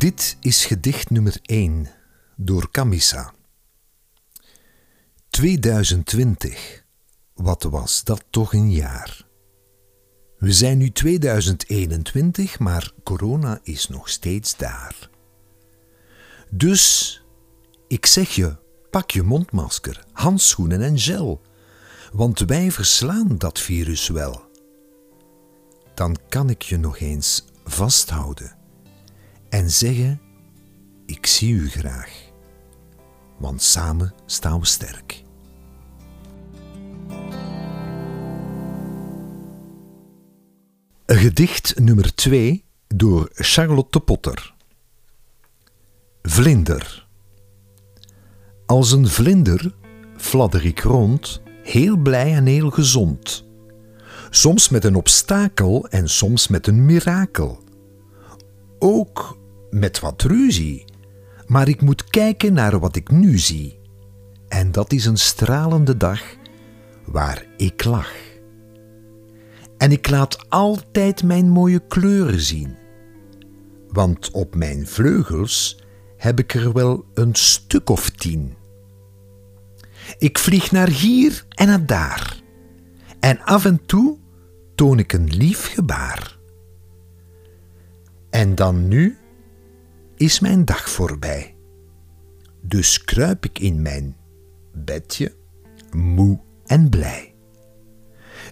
Dit is gedicht nummer 1 door Camissa. 2020, wat was dat toch een jaar? We zijn nu 2021, maar corona is nog steeds daar. Dus ik zeg je, pak je mondmasker, handschoenen en gel, want wij verslaan dat virus wel. Dan kan ik je nog eens vasthouden en zeggen: Ik zie u graag, want samen staan we sterk. Gedicht nummer 2 door Charlotte Potter. Vlinder. Als een vlinder fladder ik rond, heel blij en heel gezond. Soms met een obstakel en soms met een mirakel. Ook met wat ruzie, maar ik moet kijken naar wat ik nu zie. En dat is een stralende dag waar ik lach. En ik laat altijd mijn mooie kleuren zien, want op mijn vleugels heb ik er wel een stuk of tien. Ik vlieg naar hier en naar daar, en af en toe toon ik een lief gebaar. En dan nu is mijn dag voorbij. Dus kruip ik in mijn bedje, moe en blij.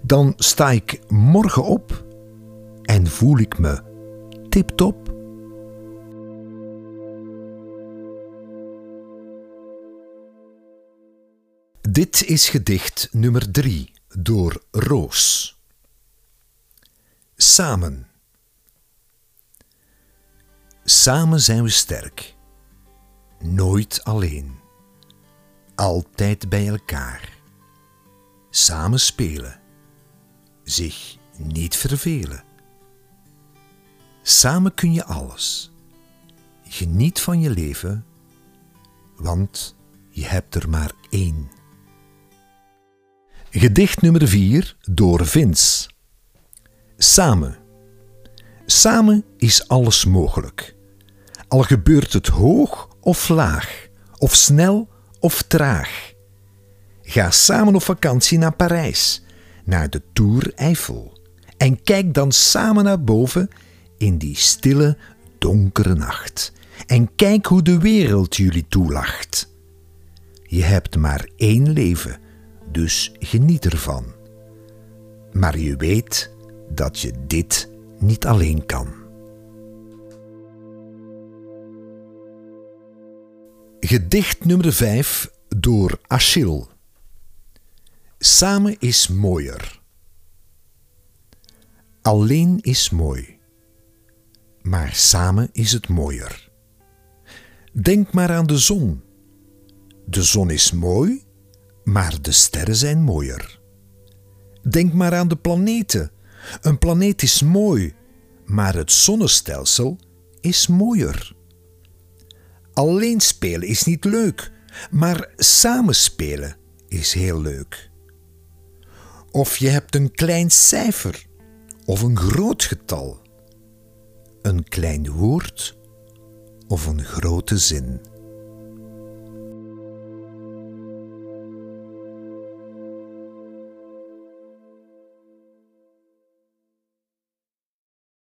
Dan sta ik morgen op en voel ik me tip-top. Dit is gedicht nummer 3 door Roos. Samen. Samen zijn we sterk. Nooit alleen. Altijd bij elkaar. Samen spelen. Zich niet vervelen. Samen kun je alles. Geniet van je leven, want je hebt er maar één. Gedicht nummer 4 door Vince. Samen. Samen is alles mogelijk. Al gebeurt het hoog of laag, of snel of traag. Ga samen op vakantie naar Parijs, naar de Tour Eiffel. En kijk dan samen naar boven in die stille, donkere nacht. En kijk hoe de wereld jullie toelacht. Je hebt maar één leven, dus geniet ervan. Maar je weet dat je dit niet alleen kan. Gedicht nummer 5 door Achille. Samen is mooier. Alleen is mooi, maar samen is het mooier. Denk maar aan de zon. De zon is mooi, maar de sterren zijn mooier. Denk maar aan de planeten. Een planeet is mooi, maar het zonnestelsel is mooier. Alleen spelen is niet leuk, maar samen spelen is heel leuk. Of je hebt een klein cijfer of een groot getal, een klein woord of een grote zin.